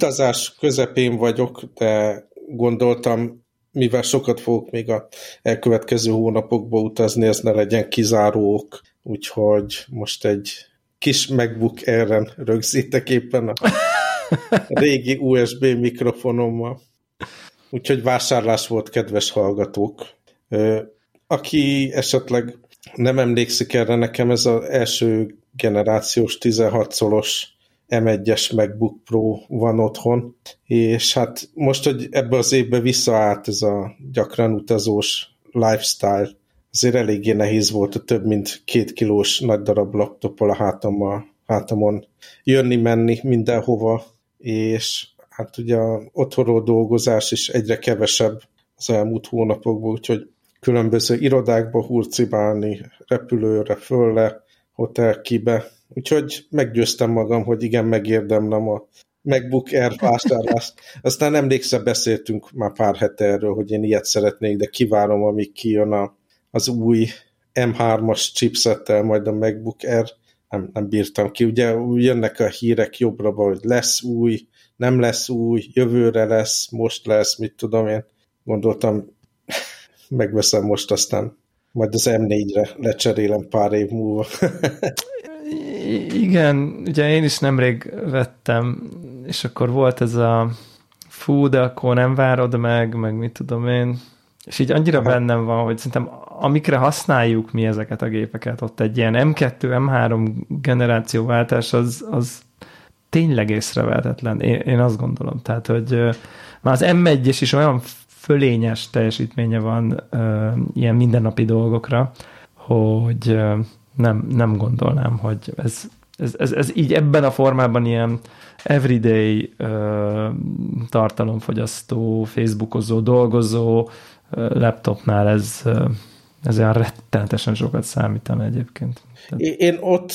utazás közepén vagyok, de gondoltam, mivel sokat fogok még a elkövetkező hónapokban utazni, ez ne legyen kizárók, úgyhogy most egy kis MacBook Air-en rögzítek éppen a régi USB mikrofonommal. Úgyhogy vásárlás volt, kedves hallgatók. Aki esetleg nem emlékszik erre, nekem ez az első generációs 16 szolos M1-es MacBook Pro van otthon, és hát most, hogy ebbe az évbe visszaállt ez a gyakran utazós lifestyle, azért eléggé nehéz volt a több mint két kilós nagy darab laptoppal a hátammal, hátamon jönni-menni mindenhova, és hát ugye a otthonról dolgozás is egyre kevesebb az elmúlt hónapokban, úgyhogy különböző irodákba hurcibálni, repülőre, fölle, hotel kibe, Úgyhogy meggyőztem magam, hogy igen, megérdemlem a MacBook Air vásárlást. Aztán emlékszem, beszéltünk már pár hete erről, hogy én ilyet szeretnék, de kivárom, amíg kijön a, az új M3-as chipsettel, majd a MacBook Air. Nem, nem bírtam ki. Ugye jönnek a hírek jobbra, hogy lesz új, nem lesz új, jövőre lesz, most lesz, mit tudom én. Gondoltam, megveszem most, aztán majd az M4-re lecserélem pár év múlva. igen, ugye én is nemrég vettem, és akkor volt ez a fú, de akkor nem várod meg, meg mit tudom én, és így annyira Aha. bennem van, hogy szerintem amikre használjuk mi ezeket a gépeket, ott egy ilyen M2, M3 generációváltás, az, az tényleg észrevehetetlen. Én, én azt gondolom. Tehát, hogy már az M1-es is olyan fölényes teljesítménye van uh, ilyen mindennapi dolgokra, hogy nem, nem gondolnám, hogy ez, ez, ez, ez így ebben a formában ilyen everyday uh, tartalomfogyasztó, facebookozó, dolgozó uh, laptopnál ez, uh, ez olyan rettenetesen sokat számítana egyébként. Én ott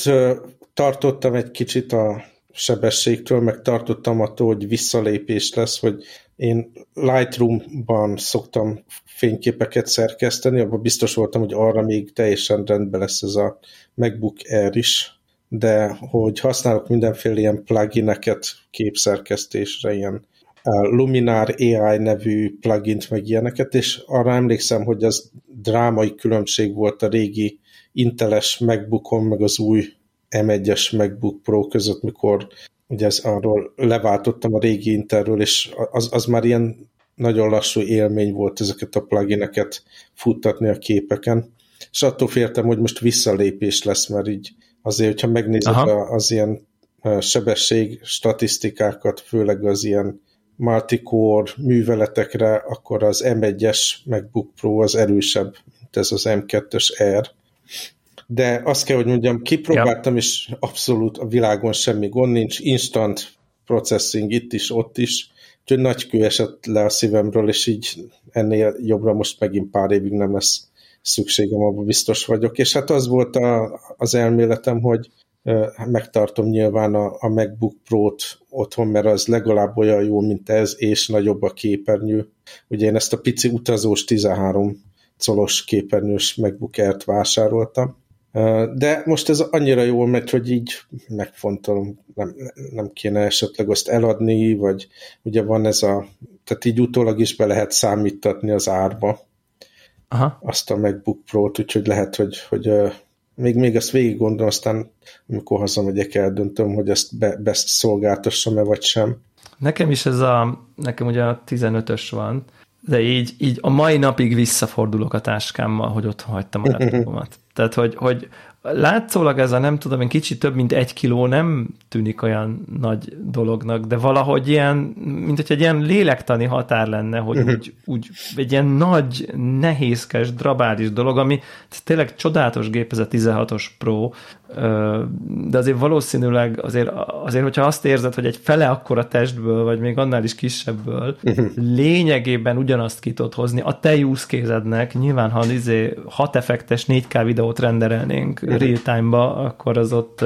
tartottam egy kicsit a sebességtől, meg tartottam attól, hogy visszalépés lesz, hogy én Lightroom-ban szoktam fényképeket szerkeszteni, abban biztos voltam, hogy arra még teljesen rendben lesz ez a MacBook Air is, de hogy használok mindenféle ilyen plugineket képszerkesztésre, ilyen Luminar AI nevű plugint, meg ilyeneket, és arra emlékszem, hogy az drámai különbség volt a régi Inteles MacBookon, meg az új M1-es MacBook Pro között, mikor ugye ez, arról leváltottam a régi Intelről, és az, az már ilyen nagyon lassú élmény volt ezeket a plugineket futtatni a képeken, és attól féltem, hogy most visszalépés lesz, mert így azért, hogyha megnézed Aha. az ilyen sebesség statisztikákat, főleg az ilyen multicore műveletekre, akkor az M1-es MacBook Pro az erősebb, mint ez az M2-es R. De azt kell, hogy mondjam, kipróbáltam, ja. és abszolút a világon semmi gond nincs, instant processing itt is, ott is, úgyhogy nagy kő esett le a szívemről, és így ennél jobbra most megint pár évig nem lesz szükségem, abban biztos vagyok. És hát az volt a, az elméletem, hogy megtartom nyilván a, a MacBook Pro-t otthon, mert az legalább olyan jó, mint ez, és nagyobb a képernyő. Ugye én ezt a pici utazós 13 colos képernyős MacBook Air-t vásároltam, de most ez annyira jól megy, hogy így megfontolom, nem, nem kéne esetleg azt eladni, vagy ugye van ez a, tehát így utólag is be lehet számítatni az árba Aha. azt a MacBook Pro-t, úgyhogy lehet, hogy, hogy még, még ezt végig gondolom, aztán amikor hazamegyek, eldöntöm, hogy ezt be, best szolgáltassam-e vagy sem. Nekem is ez a, nekem ugye a 15-ös van, de így, így a mai napig visszafordulok a táskámmal, hogy ott hagytam a laptopomat. Tehát, hogy, hogy látszólag ez a nem tudom, én kicsit több mint egy kiló nem tűnik olyan nagy dolognak, de valahogy ilyen, mint hogy egy ilyen lélektani határ lenne, hogy uh-huh. úgy, úgy egy ilyen nagy, nehézkes, drabális dolog, ami tényleg csodálatos gép ez a 16-os Pro, de azért valószínűleg azért, azért, hogyha azt érzed, hogy egy fele akkora testből, vagy még annál is kisebbből, uh-huh. lényegében ugyanazt ki tudod hozni a te use nyilván ha izé 6 effektes 4K videót renderelnénk uh-huh. Real time-ba, akkor az ott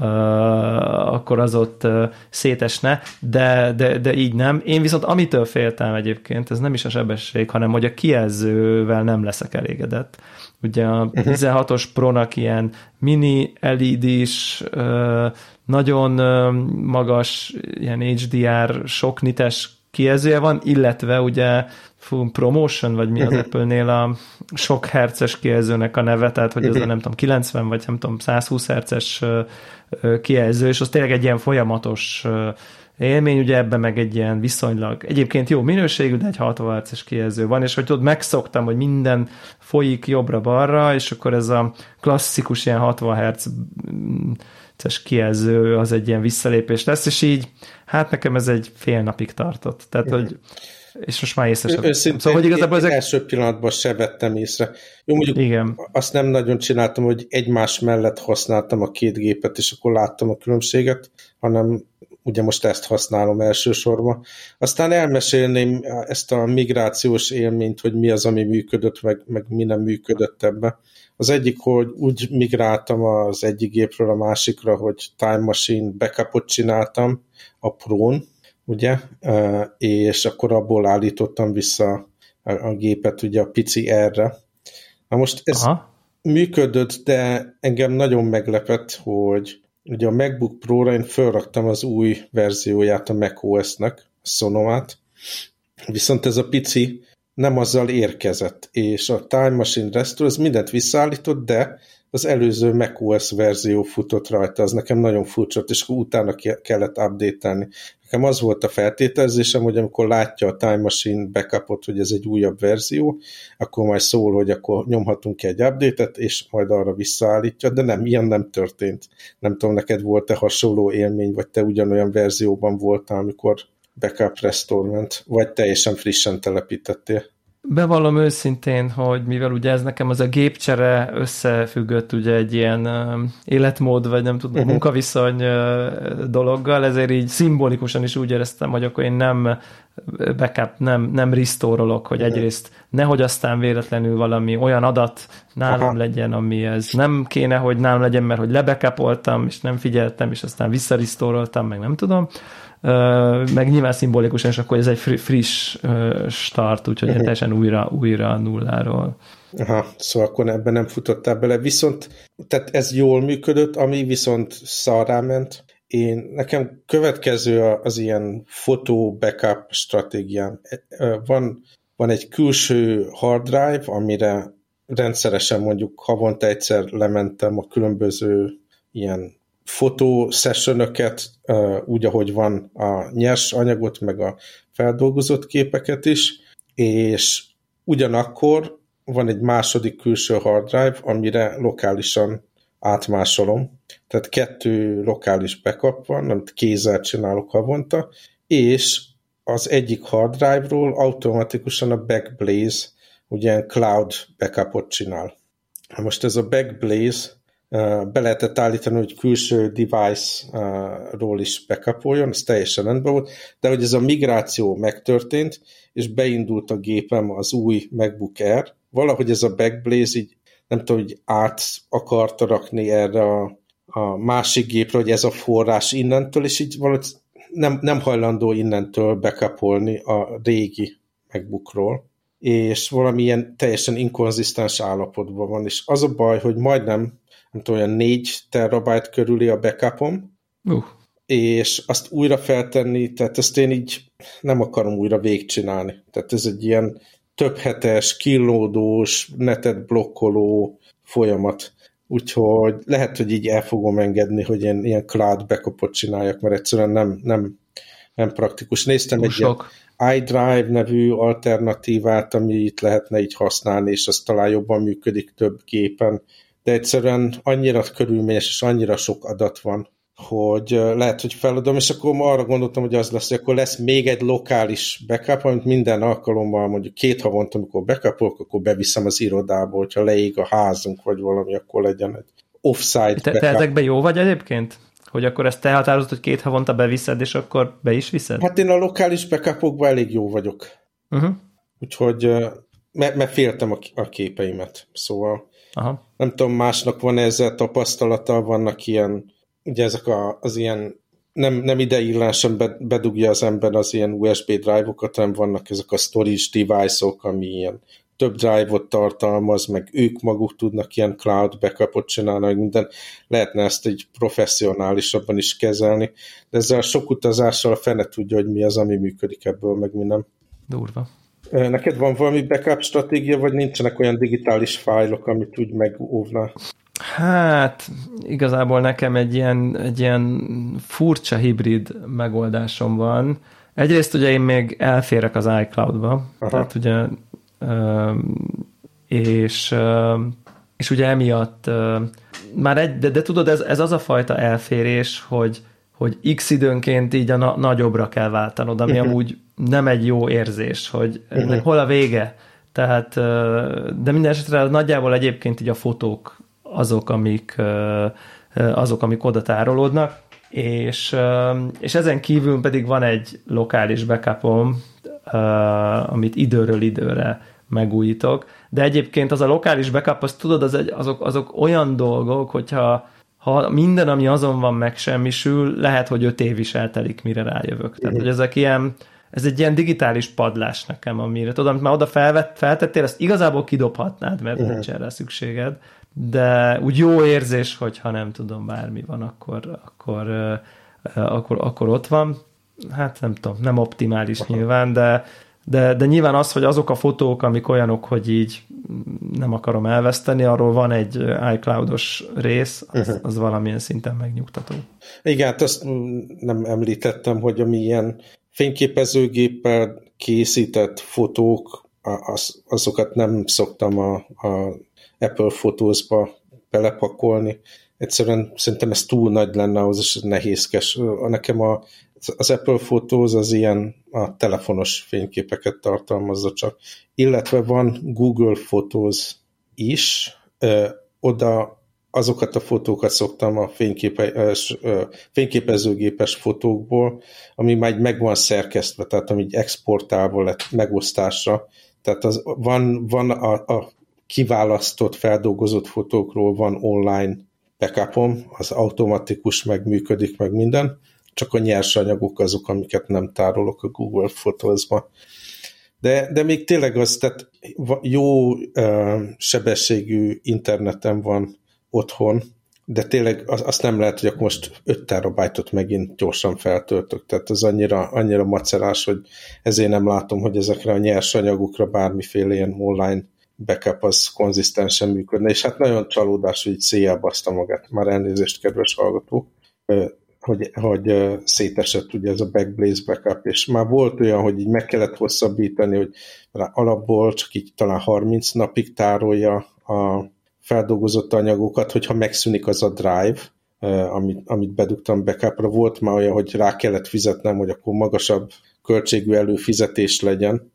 Uh, akkor az ott uh, szétesne, de, de, de így nem. Én viszont amitől féltem egyébként, ez nem is a sebesség, hanem hogy a kijelzővel nem leszek elégedett ugye a 16-os Pro-nak ilyen mini LED-s, nagyon magas ilyen HDR soknites kijelzője van, illetve ugye promotion, vagy mi az Apple-nél a sok herces kijelzőnek a neve, tehát hogy ez a nem tudom, 90 vagy nem tudom, 120 herces kijelző, és az tényleg egy ilyen folyamatos élmény, ugye ebben meg egy ilyen viszonylag, egyébként jó minőségű, de egy 60 Hz-es kijelző van, és hogy tudod, megszoktam, hogy minden folyik jobbra-balra, és akkor ez a klasszikus ilyen 60 Hz es kijelző az egy ilyen visszalépés lesz, és így, hát nekem ez egy fél napig tartott. Tehát, hogy és most már észre sem Szóval, hogy igazából ezek... első pillanatban se vettem észre. Jó, mondjuk Igen. azt nem nagyon csináltam, hogy egymás mellett használtam a két gépet, és akkor láttam a különbséget, hanem ugye most ezt használom elsősorban. Aztán elmesélném ezt a migrációs élményt, hogy mi az, ami működött, meg, meg mi nem működött ebbe. Az egyik, hogy úgy migráltam az egyik gépről a másikra, hogy Time Machine backupot csináltam a Pro-n, ugye, és akkor abból állítottam vissza a gépet ugye a pici erre. Na most ez Aha. működött, de engem nagyon meglepett, hogy ugye a MacBook Pro-ra én felraktam az új verzióját a macOS-nek, a Sonomát, viszont ez a pici nem azzal érkezett, és a Time Machine Restore az mindent visszaállított, de az előző macOS verzió futott rajta, az nekem nagyon furcsa, és utána kellett update-elni. Nekem az volt a feltételezésem, hogy amikor látja a Time Machine backupot, hogy ez egy újabb verzió, akkor majd szól, hogy akkor nyomhatunk egy update-et, és majd arra visszaállítja, de nem, ilyen nem történt. Nem tudom, neked volt-e hasonló élmény, vagy te ugyanolyan verzióban voltál, amikor backup restore ment, vagy teljesen frissen telepítettél? Bevallom őszintén, hogy mivel ugye ez nekem az a gépcsere összefüggött ugye egy ilyen uh, életmód, vagy nem tudom, uh-huh. munkaviszony uh, dologgal, ezért így szimbolikusan is úgy éreztem, hogy akkor én nem backup, nem, nem restore hogy uh-huh. egyrészt nehogy aztán véletlenül valami olyan adat nálam Aha. legyen, ami ez nem kéne, hogy nálam legyen, mert hogy lebekapoltam, és nem figyeltem, és aztán visszarisztóroltam, meg nem tudom meg nyilván szimbolikusan, és akkor ez egy friss start, úgyhogy uh-huh. teljesen újra, újra nulláról. Aha, szóval akkor ebben nem futottál bele, viszont tehát ez jól működött, ami viszont szarrá ment. Én, nekem következő az ilyen fotó backup stratégiám. Van, van egy külső hard drive, amire rendszeresen mondjuk havonta egyszer lementem a különböző ilyen fotó sessionöket, úgy, ahogy van a nyers anyagot, meg a feldolgozott képeket is, és ugyanakkor van egy második külső hard drive, amire lokálisan átmásolom. Tehát kettő lokális backup van, amit kézzel csinálok havonta, és az egyik hard drive-ról automatikusan a Backblaze ugye cloud backupot csinál. Most ez a Backblaze be lehetett állítani, hogy külső device-ról is backupoljon, ez teljesen rendben volt, de hogy ez a migráció megtörtént, és beindult a gépem az új MacBook Air, valahogy ez a Backblaze így nem tudom, hogy át akarta rakni erre a, a másik gépre, hogy ez a forrás innentől, és így valahogy nem, nem hajlandó innentől backupolni a régi MacBookról, és valamilyen teljesen inkonzisztens állapotban van, és az a baj, hogy majdnem nem tudom, olyan 4 terabyte körüli a backupom, uh. és azt újra feltenni, tehát ezt én így nem akarom újra végigcsinálni. Tehát ez egy ilyen több hetes, kilódós, netet blokkoló folyamat. Úgyhogy lehet, hogy így el fogom engedni, hogy én ilyen cloud backupot csináljak, mert egyszerűen nem, nem, nem praktikus. Néztem Túl egy sok. ilyen iDrive nevű alternatívát, ami itt lehetne így használni, és az talán jobban működik több gépen, de egyszerűen annyira körülményes és annyira sok adat van, hogy lehet, hogy feladom, és akkor arra gondoltam, hogy az lesz, hogy akkor lesz még egy lokális backup, amit minden alkalommal, mondjuk két havonta, amikor backupolok, akkor beviszem az irodába, hogyha leég a házunk, vagy valami, akkor legyen egy offsite te, backup. Te ezekben jó vagy egyébként? Hogy akkor ezt te határozod, hogy két havonta beviszed, és akkor be is viszed? Hát én a lokális backupokban elég jó vagyok. Uh-huh. Úgyhogy, mert, mert féltem a, a képeimet, szóval Aha. Nem tudom, másnak van ezzel tapasztalata, vannak ilyen, ugye ezek a, az ilyen nem, nem ideillásan bedugja az ember az ilyen USB drive-okat, hanem vannak ezek a storage device-ok, ami ilyen több drive-ot tartalmaz, meg ők maguk tudnak ilyen cloud backupot csinálni, meg minden, lehetne ezt egy professzionálisabban is kezelni, de ezzel sok utazással a fene tudja, hogy mi az, ami működik ebből, meg mi nem. Durva. Neked van valami backup stratégia, vagy nincsenek olyan digitális fájlok, amit úgy megóvna? Hát, igazából nekem egy ilyen, egy ilyen furcsa hibrid megoldásom van. Egyrészt ugye én még elférek az iCloud-ba, Aha. tehát ugye és, és ugye emiatt már egy, de, de tudod, ez, ez az a fajta elférés, hogy, hogy x időnként így a na, nagyobbra kell váltanod, ami amúgy nem egy jó érzés, hogy ennek uh-huh. hol a vége. Tehát, de minden esetre nagyjából egyébként így a fotók azok, amik, azok, amik oda tárolódnak, és, és ezen kívül pedig van egy lokális backupom, amit időről időre megújítok, de egyébként az a lokális backup, azt tudod, az egy, azok, azok olyan dolgok, hogyha ha minden, ami azon van, megsemmisül, lehet, hogy öt év is eltelik, mire rájövök. Tehát, hogy ezek ilyen, ez egy ilyen digitális padlás nekem, amire tudom, amit már oda felvett, feltettél, ezt igazából kidobhatnád, mert uh-huh. nincs erre szükséged, de úgy jó érzés, hogyha nem tudom, bármi van, akkor, akkor, akkor, akkor ott van. Hát nem tudom, nem optimális Aha. nyilván, de, de, de nyilván az, hogy azok a fotók, amik olyanok, hogy így nem akarom elveszteni, arról van egy iCloud-os rész, az, uh-huh. az valamilyen szinten megnyugtató. Igen, hát azt nem említettem, hogy ami ilyen fényképezőgéppel készített fotók, az, azokat nem szoktam a, a Apple Photos-ba belepakolni. Egyszerűen szerintem ez túl nagy lenne ahhoz, és nehézkes. Nekem a, az Apple Photos az ilyen a telefonos fényképeket tartalmazza csak. Illetve van Google Photos is, ö, oda azokat a fotókat szoktam a fényképe, fényképezőgépes fotókból, ami már meg van szerkesztve, tehát ami exportálva lett megosztásra. Tehát az, van, van a, a kiválasztott, feldolgozott fotókról van online backupom, az automatikus, meg működik, meg minden, csak a nyersanyagok azok, amiket nem tárolok a Google Photos-ba. De, de még tényleg az, tehát jó uh, sebességű internetem van otthon, de tényleg azt nem lehet, hogy akkor most 5 terabájtot megint gyorsan feltöltök, tehát az annyira, annyira macerás, hogy ezért nem látom, hogy ezekre a nyersanyagokra bármiféle ilyen online backup az konzisztensen működne, és hát nagyon csalódás, hogy így baszta magát, már elnézést, kedves hallgató, hogy, hogy szétesett ugye ez a Backblaze backup, és már volt olyan, hogy így meg kellett hosszabbítani, hogy alapból csak így talán 30 napig tárolja a feldolgozott anyagokat, hogyha megszűnik az a drive, amit, amit bedugtam backupra, volt már olyan, hogy rá kellett fizetnem, hogy akkor magasabb költségű előfizetés legyen,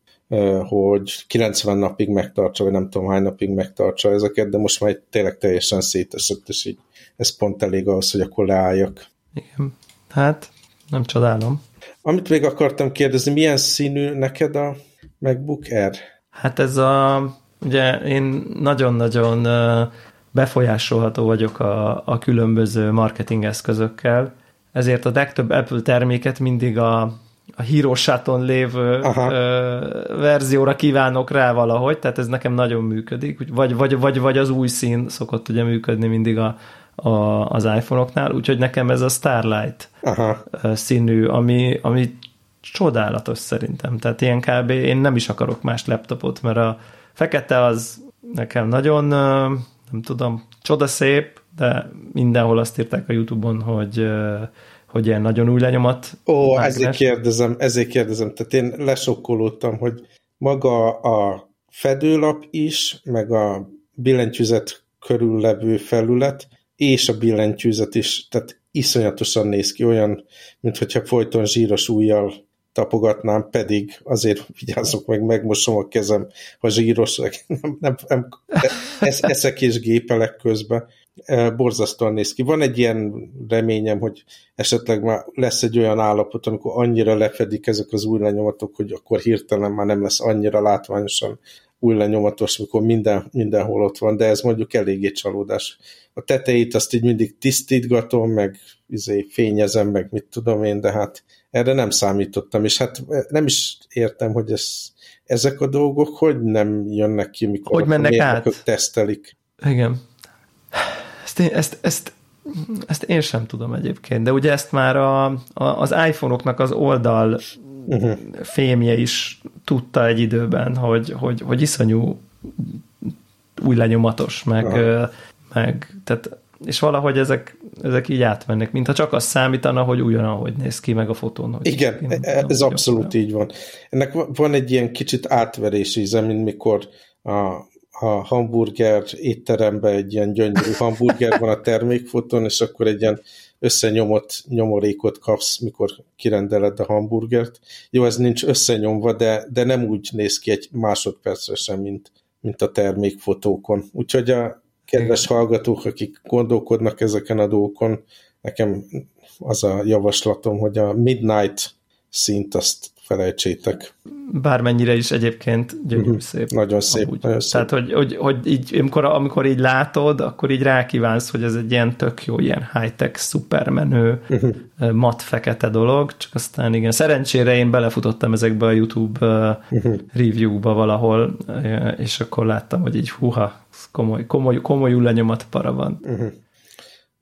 hogy 90 napig megtartsa, vagy nem tudom hány napig megtartsa ezeket, de most már tényleg teljesen szétesett, és így ez pont elég ahhoz, hogy akkor leálljak. Igen, hát nem csodálom. Amit még akartam kérdezni, milyen színű neked a MacBook Air? Hát ez a, ugye én nagyon-nagyon befolyásolható vagyok a, a különböző marketing eszközökkel, ezért a legtöbb Apple terméket mindig a a hírosáton lévő Aha. ö, verzióra kívánok rá valahogy, tehát ez nekem nagyon működik, vagy, vagy, vagy, vagy az új szín szokott ugye működni mindig a, a, az iPhone-oknál, úgyhogy nekem ez a Starlight Aha. színű, ami, ami csodálatos szerintem, tehát ilyen kb. én nem is akarok más laptopot, mert a fekete az nekem nagyon, nem tudom, csoda szép, de mindenhol azt írták a Youtube-on, hogy hogy ilyen nagyon új lenyomat. Ó, mágnes. ezért kérdezem, ezért kérdezem. Tehát én lesokkolódtam, hogy maga a fedőlap is, meg a billentyűzet körül levő felület, és a billentyűzet is, tehát iszonyatosan néz ki, olyan, mint hogyha folyton zsíros újjal tapogatnám, pedig azért vigyázzok meg, megmosom a kezem, ha zsíros, nem, nem, nem eszek és gépelek közben borzasztóan néz ki. Van egy ilyen reményem, hogy esetleg már lesz egy olyan állapot, amikor annyira lefedik ezek az új lenyomatok, hogy akkor hirtelen már nem lesz annyira látványosan új lenyomatos, mikor minden, mindenhol ott van, de ez mondjuk eléggé csalódás. A tetejét azt így mindig tisztítgatom, meg izé, fényezem, meg mit tudom én, de hát erre nem számítottam, és hát nem is értem, hogy ez, ezek a dolgok hogy nem jönnek ki, mikor hogy mennek át? tesztelik. Igen. Ezt, ezt, ezt, ezt én sem tudom egyébként, de ugye ezt már a, a, az iPhone-oknak az oldal uh-huh. fémje is tudta egy időben, hogy, hogy, hogy iszonyú új lenyomatos, meg, uh-huh. meg tehát, és valahogy ezek, ezek így átmennek, mintha csak az számítana, hogy ugyan, hogy néz ki meg a fotón. Hogy Igen, én, e- ez abszolút így van. Ennek van egy ilyen kicsit átverés íze, mint mikor a, a hamburger étteremben egy ilyen gyönyörű hamburger van a termékfotón, és akkor egy ilyen összenyomott nyomorékot kapsz, mikor kirendeled a hamburgert. Jó, ez nincs összenyomva, de, de nem úgy néz ki egy másodpercre sem, mint, mint a termékfotókon. Úgyhogy a kedves hallgatók, akik gondolkodnak ezeken a dolgokon, nekem az a javaslatom, hogy a Midnight szint azt felejtsétek. Bármennyire is egyébként gyönyörű uh-huh. szép. Nagyon szép. Amúgy. Nagyon szép. Tehát, hogy, hogy, hogy így, amikor, amikor így látod, akkor így rákívánsz, hogy ez egy ilyen tök jó, ilyen high-tech, szupermenő, uh-huh. mat fekete dolog, csak aztán igen, szerencsére én belefutottam ezekbe a YouTube uh-huh. review-ba valahol, és akkor láttam, hogy így huha, komoly, komoly, komoly lenyomat para van. Uh-huh.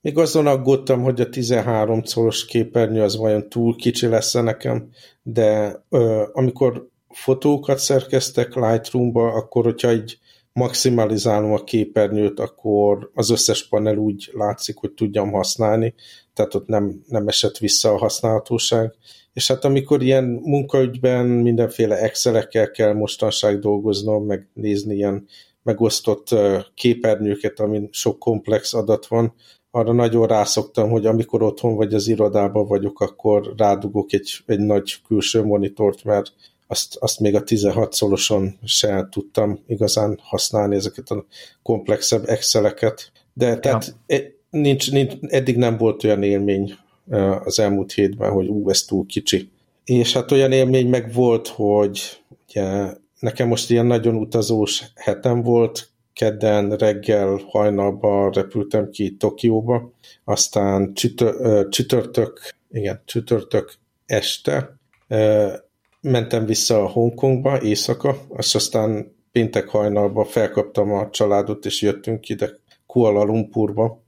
Még azon aggódtam, hogy a 13 colos képernyő az vajon túl kicsi lesz nekem, de ö, amikor fotókat szerkeztek Lightroom-ba, akkor hogyha így maximalizálom a képernyőt, akkor az összes panel úgy látszik, hogy tudjam használni, tehát ott nem, nem esett vissza a használhatóság. És hát amikor ilyen munkaügyben mindenféle Excelekkel kell mostanság dolgoznom, meg nézni ilyen megosztott képernyőket, amin sok komplex adat van, arra nagyon rászoktam, hogy amikor otthon vagy az irodában vagyok, akkor rádugok egy, egy nagy külső monitort, mert azt, azt még a 16 szoloson se tudtam igazán használni ezeket a komplexebb Exceleket. De tehát ja. E, nincs, nincs, eddig nem volt olyan élmény az elmúlt hétben, hogy ú, ez túl kicsi. És hát olyan élmény meg volt, hogy ugye, nekem most ilyen nagyon utazós hetem volt, kedden reggel hajnalban repültem ki Tokióba, aztán csütör, csütörtök, igen, csütörtök este mentem vissza a Hongkongba éjszaka, és aztán péntek hajnalban felkaptam a családot, és jöttünk ide Kuala Lumpurba,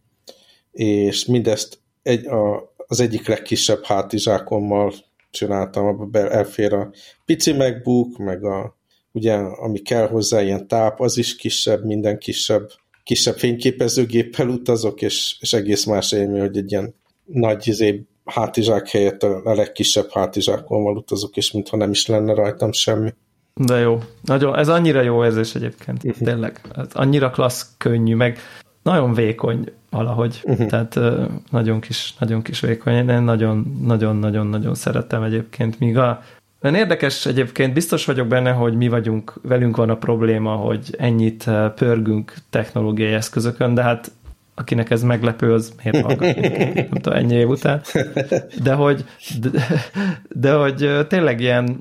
és mindezt egy, a, az egyik legkisebb hátizsákommal csináltam, abban elfér a pici MacBook, meg a ugye, ami kell hozzá, ilyen táp, az is kisebb, minden kisebb, kisebb fényképezőgéppel utazok, és, és egész más élmény, hogy egy ilyen nagy izé, hátizsák helyett a, a legkisebb hátizsákon utazok, és mintha nem is lenne rajtam semmi. De jó. Nagyon, ez annyira jó érzés egyébként. Uh-huh. Tényleg. Ez annyira klassz, könnyű, meg nagyon vékony valahogy. Uh-huh. Tehát nagyon kis, nagyon kis vékony. Én nagyon-nagyon-nagyon-nagyon szeretem egyébként, míg a nagyon érdekes egyébként, biztos vagyok benne, hogy mi vagyunk, velünk van a probléma, hogy ennyit eh, pörgünk technológiai eszközökön, de hát akinek ez meglepő, az miért hallgat nem tudom, ennyi év után. De hogy, de, de hogy eh, tényleg ilyen,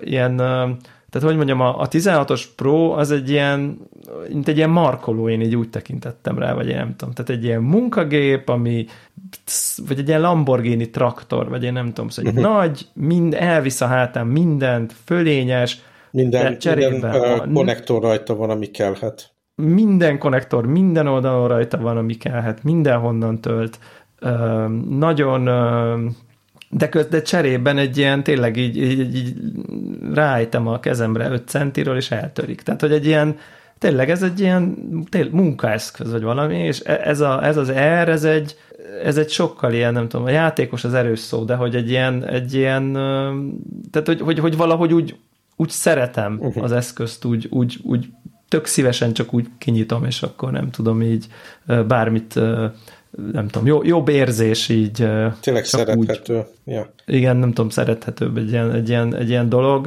ilyen eh, tehát hogy mondjam, a, a 16-os Pro az egy ilyen, mint egy ilyen markoló, én így úgy tekintettem rá, vagy én nem tudom. Tehát egy ilyen munkagép, ami, vagy egy ilyen Lamborghini traktor, vagy én nem tudom, szóval uh-huh. nagy, mind, elvisz a hátán mindent, fölényes, minden, cserében, minden uh, konnektor rajta van, ami kellhet. Minden konnektor, minden oldalon rajta van, ami kellhet, mindenhonnan tölt. Uh, nagyon uh, de, köz, de cserében egy ilyen tényleg így, így, így rájtem a kezemre 5 centiről, és eltörik. Tehát, hogy egy ilyen, tényleg ez egy ilyen tényleg, munkaeszköz, vagy valami, és e, ez, a, ez az R, ez egy, ez egy sokkal ilyen, nem tudom, a játékos az erős szó, de hogy egy ilyen, egy ilyen tehát, hogy, hogy, hogy valahogy úgy, úgy szeretem uh-huh. az eszközt, úgy, úgy, úgy tök szívesen csak úgy kinyitom, és akkor nem tudom így bármit nem tudom, jó, jobb érzés így. Tényleg szerethető. Úgy, ja. Igen, nem tudom, szerethetőbb egy ilyen, egy, ilyen, egy ilyen dolog.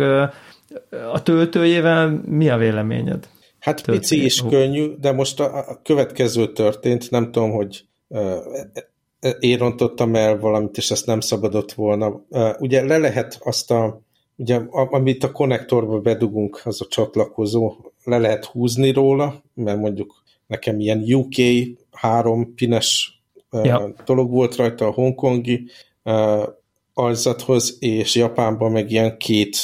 A töltőjével mi a véleményed? Hát Töltője. pici és könnyű, de most a, a következő történt, nem tudom, hogy én rontottam el valamit, és ezt nem szabadott volna. Ugye le lehet azt a, ugye amit a konnektorba bedugunk, az a csatlakozó, le lehet húzni róla, mert mondjuk nekem ilyen UK három pines ja. dolog volt rajta a hongkongi alzathoz, és Japánban meg ilyen két,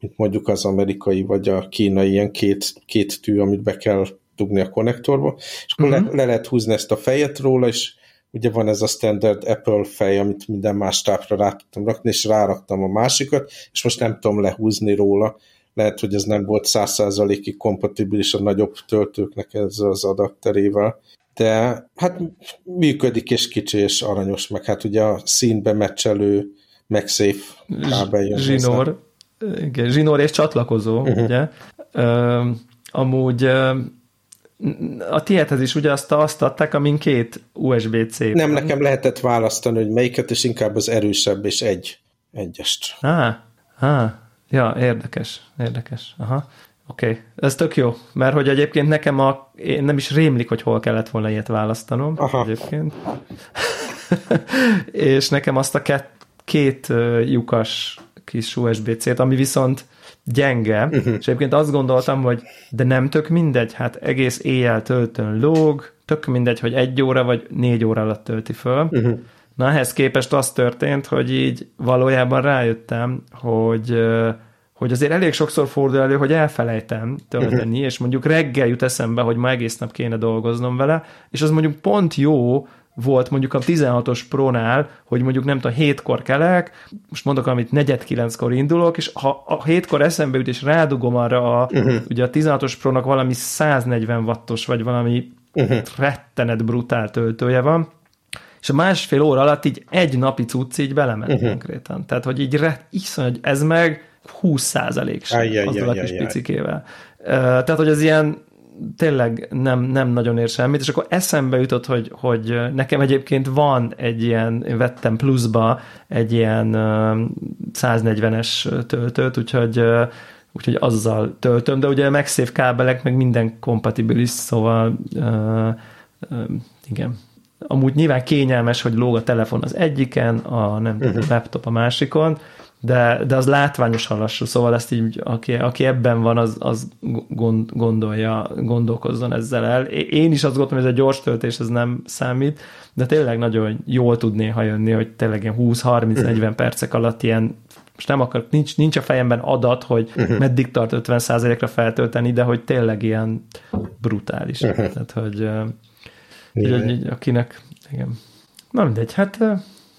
mint mondjuk az amerikai vagy a kínai, ilyen két, két tű, amit be kell dugni a konnektorba, és akkor uh-huh. le, le lehet húzni ezt a fejet róla, és ugye van ez a standard Apple fej, amit minden más tápra rá tudtam rakni, és ráraktam a másikat, és most nem tudom lehúzni róla. Lehet, hogy ez nem volt százszázalékig kompatibilis a nagyobb töltőknek ezzel az adapterével, de hát működik, és kicsi, és aranyos, meg hát ugye a színbe meccselő MagSafe kábel jön Zsinór, igen, zsinór és csatlakozó, uh-huh. ugye? Ö, amúgy a tiédhez is ugye azt, azt adták, amin két USB-C. Nem, nekem lehetett választani, hogy melyiket, és inkább az erősebb, és egy egyest. Ah, ah, ja, érdekes, érdekes. Aha. Oké, okay. ez tök jó, mert hogy egyébként nekem a, én nem is rémlik, hogy hol kellett volna ilyet választanom Aha. egyébként. és nekem azt a két, két lyukas kis USB-C-t, ami viszont gyenge, uh-huh. és egyébként azt gondoltam, hogy de nem tök mindegy, hát egész éjjel töltön lóg, tök mindegy, hogy egy óra vagy négy óra alatt tölti föl. Uh-huh. Na, ehhez képest az történt, hogy így valójában rájöttem, hogy hogy azért elég sokszor fordul elő, hogy elfelejtem tölteni, uh-huh. és mondjuk reggel jut eszembe, hogy ma egész nap kéne dolgoznom vele, és az mondjuk pont jó, volt mondjuk a 16-os Pro-nál, hogy mondjuk nem tudom, hétkor kelek, most mondok, amit negyed kilenckor indulok, és ha a hétkor eszembe jut, és rádugom arra a, uh-huh. ugye a 16-os Pro-nak valami 140 wattos, vagy valami uh-huh. rettenet brutál töltője van, és a másfél óra alatt így egy napi cucc így belement uh-huh. konkrétan. Tehát, hogy így re, iszony, hogy ez meg 20 százalék sem azzal a kis picikével. Tehát, hogy ez ilyen tényleg nem, nem nagyon ér semmit, és akkor eszembe jutott, hogy, hogy nekem egyébként van egy ilyen, én vettem pluszba egy ilyen 140-es töltőt, úgyhogy úgyhogy azzal töltöm, de ugye a MagSafe kábelek meg minden kompatibilis, szóval uh, uh, igen. Amúgy nyilván kényelmes, hogy lóg a telefon az egyiken, a nem uh-huh. laptop a másikon, de, de az látványosan lassú, szóval ezt így, aki, aki ebben van, az, az gond, gondolja, gondolkozzon ezzel el. Én is azt gondolom, hogy ez a gyors töltés, ez nem számít, de tényleg nagyon jól tud néha jönni, hogy tényleg ilyen 20-30-40 percek alatt ilyen most nem akar, nincs, nincs a fejemben adat, hogy uh-huh. meddig tart 50%-ra feltölteni, de hogy tényleg ilyen brutális. Uh-huh. Tehát, hogy, hogy, hogy akinek, igen. Na mindegy, hát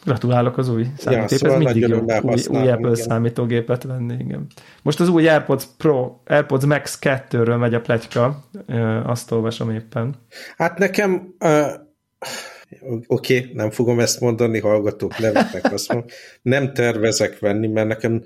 Gratulálok az új számítógép, ja, szóval ez mindig jó új, új Apple igen. számítógépet venni, igen. Most az új AirPods Pro, AirPods Max 2-ről megy a pletyka, azt olvasom éppen. Hát nekem, uh, oké, okay, nem fogom ezt mondani, hallgatók, nevetnek azt mondom, nem tervezek venni, mert nekem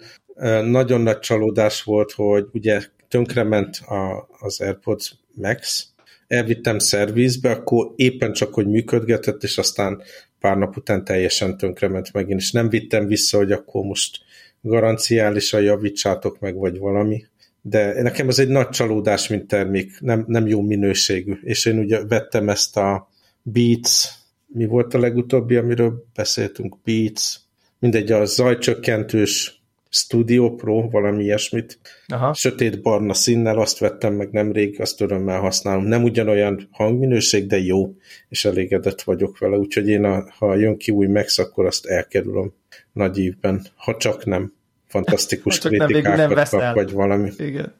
nagyon nagy csalódás volt, hogy ugye tönkrement a, az AirPods Max, elvittem szervizbe, akkor éppen csak, hogy működgetett, és aztán pár nap után teljesen tönkrement megint, és nem vittem vissza, hogy akkor most garanciálisan javítsátok meg, vagy valami. De nekem ez egy nagy csalódás, mint termék, nem, nem jó minőségű. És én ugye vettem ezt a Beats, mi volt a legutóbbi, amiről beszéltünk, Beats, mindegy, a zajcsökkentős Studio Pro, valami ilyesmit. Aha. Sötét barna színnel, azt vettem meg nemrég, azt örömmel használom. Nem ugyanolyan hangminőség, de jó, és elégedett vagyok vele, úgyhogy én, a, ha jön ki új Max, akkor azt elkerülöm nagy évben, ha csak nem fantasztikus csak kritikákat nem kap, vagy valami. Igen.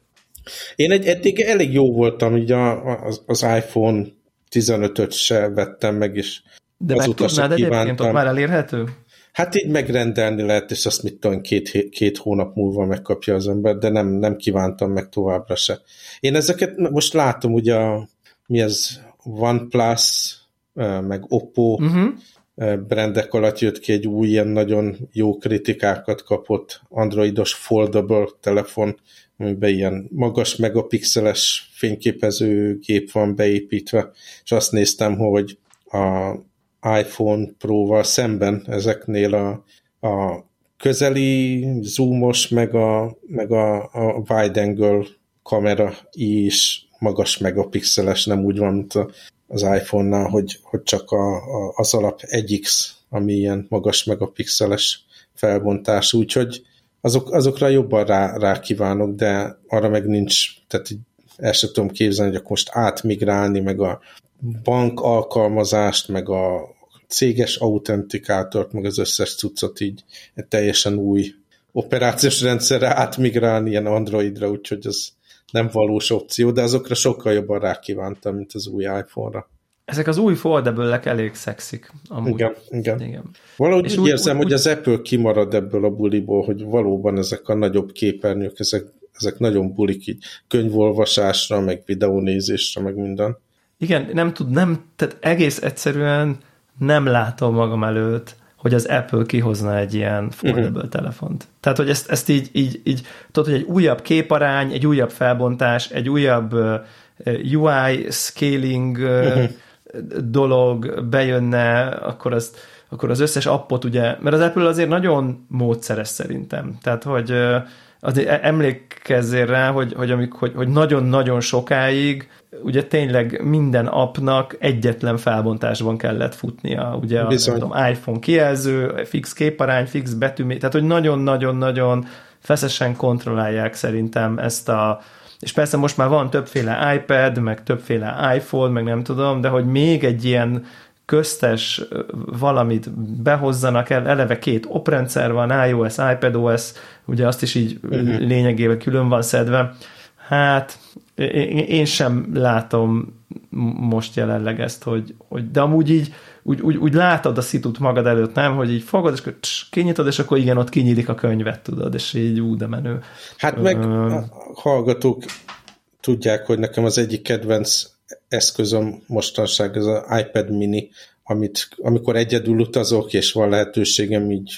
Én egy, eddig elég jó voltam, így a, az, az iPhone 15-öt se vettem meg, és de meg tudnád egyébként, ott már elérhető? Hát így megrendelni lehet, és azt mit tudom, két, két hónap múlva megkapja az ember, de nem, nem kívántam meg továbbra se. Én ezeket most látom, ugye a, mi az OnePlus, meg Oppo uh-huh. brandek alatt jött ki egy új, ilyen nagyon jó kritikákat kapott androidos foldable telefon, amiben ilyen magas megapixeles fényképezőgép van beépítve, és azt néztem, hogy a iPhone Pro-val szemben ezeknél a, a közeli zoomos, meg a, meg a, a wide angle kamera is magas megapixeles, nem úgy van, mint az iPhone-nál, hogy, hogy csak a, a, az alap 1X, ami ilyen magas megapixeles felbontás, úgyhogy azok, azokra jobban rá, rá kívánok, de arra meg nincs, tehát el sem tudom képzelni, hogy akkor most átmigrálni, meg a bank alkalmazást, meg a céges autentikátort, meg az összes cuccot így egy teljesen új operációs rendszerre átmigrálni ilyen Androidra, úgyhogy az nem valós opció, de azokra sokkal jobban rákívántam, mint az új iPhone-ra. Ezek az új foldable elég szexik. Amúgy. Igen, igen. igen. Valahogy és úgy, úgy érzem, úgy, hogy az Apple kimarad ebből a buliból, hogy valóban ezek a nagyobb képernyők, ezek, ezek nagyon bulik így könyvolvasásra, meg videónézésre, meg minden. Igen, nem tud, nem, tehát egész egyszerűen nem látom magam előtt, hogy az Apple kihozna egy ilyen foldable uh-huh. telefont. Tehát, hogy ezt, ezt így, így, így, tudod, hogy egy újabb képarány, egy újabb felbontás, egy újabb uh, UI scaling uh, dolog bejönne, akkor az, akkor az összes appot ugye, mert az Apple azért nagyon módszeres szerintem. Tehát, hogy azért e- emlékezzél rá, hogy, hogy, amik, hogy, hogy nagyon-nagyon sokáig ugye tényleg minden appnak egyetlen felbontásban kellett futnia, ugye a tudom, iPhone kijelző, fix képarány, fix betű, tehát hogy nagyon-nagyon-nagyon feszesen kontrollálják szerintem ezt a és persze most már van többféle iPad, meg többféle iPhone, meg nem tudom, de hogy még egy ilyen köztes valamit behozzanak el, eleve két oprendszer van, iOS, iPadOS, ugye azt is így uh-huh. lényegében külön van szedve, hát én sem látom most jelenleg ezt, hogy, hogy de amúgy így úgy, úgy, úgy látod a szitut magad előtt, nem? Hogy így fogod, és akkor tss, kinyitod, és akkor igen, ott kinyílik a könyvet, tudod, és így ú, de menő. Hát meg a hallgatók tudják, hogy nekem az egyik kedvenc eszközöm mostanság ez az iPad mini, amit amikor egyedül utazok, és van lehetőségem így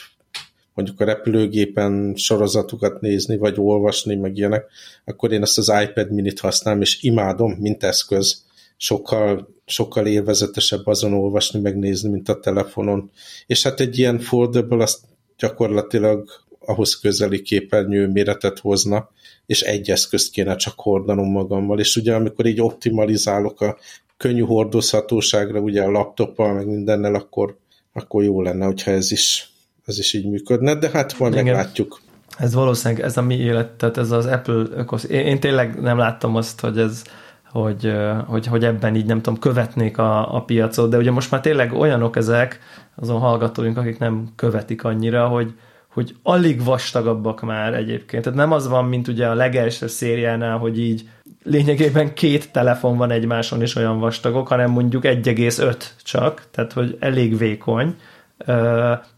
mondjuk a repülőgépen sorozatokat nézni, vagy olvasni, meg ilyenek, akkor én ezt az iPad minit használom, és imádom, mint eszköz. Sokkal, sokkal élvezetesebb azon olvasni, megnézni, mint a telefonon. És hát egy ilyen foldable azt gyakorlatilag ahhoz közeli képernyő méretet hozna, és egy eszközt kéne csak hordanom magammal, és ugye amikor így optimalizálok a könnyű hordozhatóságra, ugye a laptoppal, meg mindennel, akkor, akkor jó lenne, hogyha ez is ez is így működne, de hát majd Igen. meglátjuk. Ez valószínűleg ez a mi élet, tehát ez az Apple ökosz... Én, én tényleg nem láttam azt, hogy ez hogy, hogy, hogy ebben így nem tudom, követnék a, a piacot, de ugye most már tényleg olyanok ezek, azon hallgatóink, akik nem követik annyira, hogy, hogy alig vastagabbak már egyébként. Tehát nem az van, mint ugye a legelső szériánál, hogy így lényegében két telefon van egymáson is olyan vastagok, hanem mondjuk 1,5 csak, tehát hogy elég vékony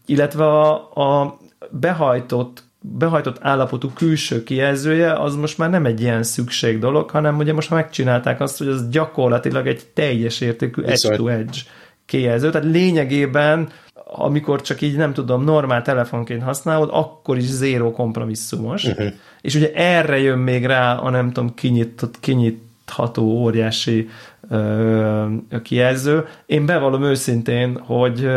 illetve a, a behajtott behajtott állapotú külső kijelzője, az most már nem egy ilyen szükség dolog, hanem ugye most megcsinálták azt, hogy az gyakorlatilag egy teljes értékű edge-to-edge kijelző, tehát lényegében amikor csak így nem tudom, normál telefonként használod, akkor is zéró kompromisszumos, uh-huh. és ugye erre jön még rá a nem tudom, kinyitott, kinyitható óriási ö, kijelző. Én bevallom őszintén, hogy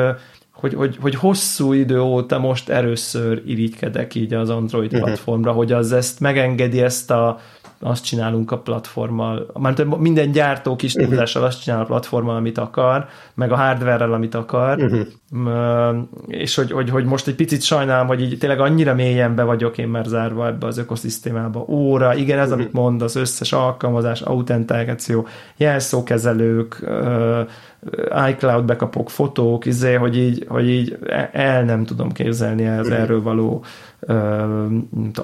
hogy, hogy, hogy hosszú idő óta most először irigykedek így az Android uh-huh. platformra, hogy az ezt megengedi ezt a azt csinálunk a platformmal, mert minden gyártó kis uh-huh. túlzással azt csinál a platformmal, amit akar, meg a hardware amit akar, uh-huh. és hogy, hogy, hogy most egy picit sajnálom, hogy így tényleg annyira mélyen be vagyok én már zárva ebbe az ökoszisztémába. Óra, igen, ez, uh-huh. amit mond, az összes alkalmazás, autentikáció, jelszókezelők, iCloud bekapok, fotók, izé, hogy így, hogy így el nem tudom képzelni az erről való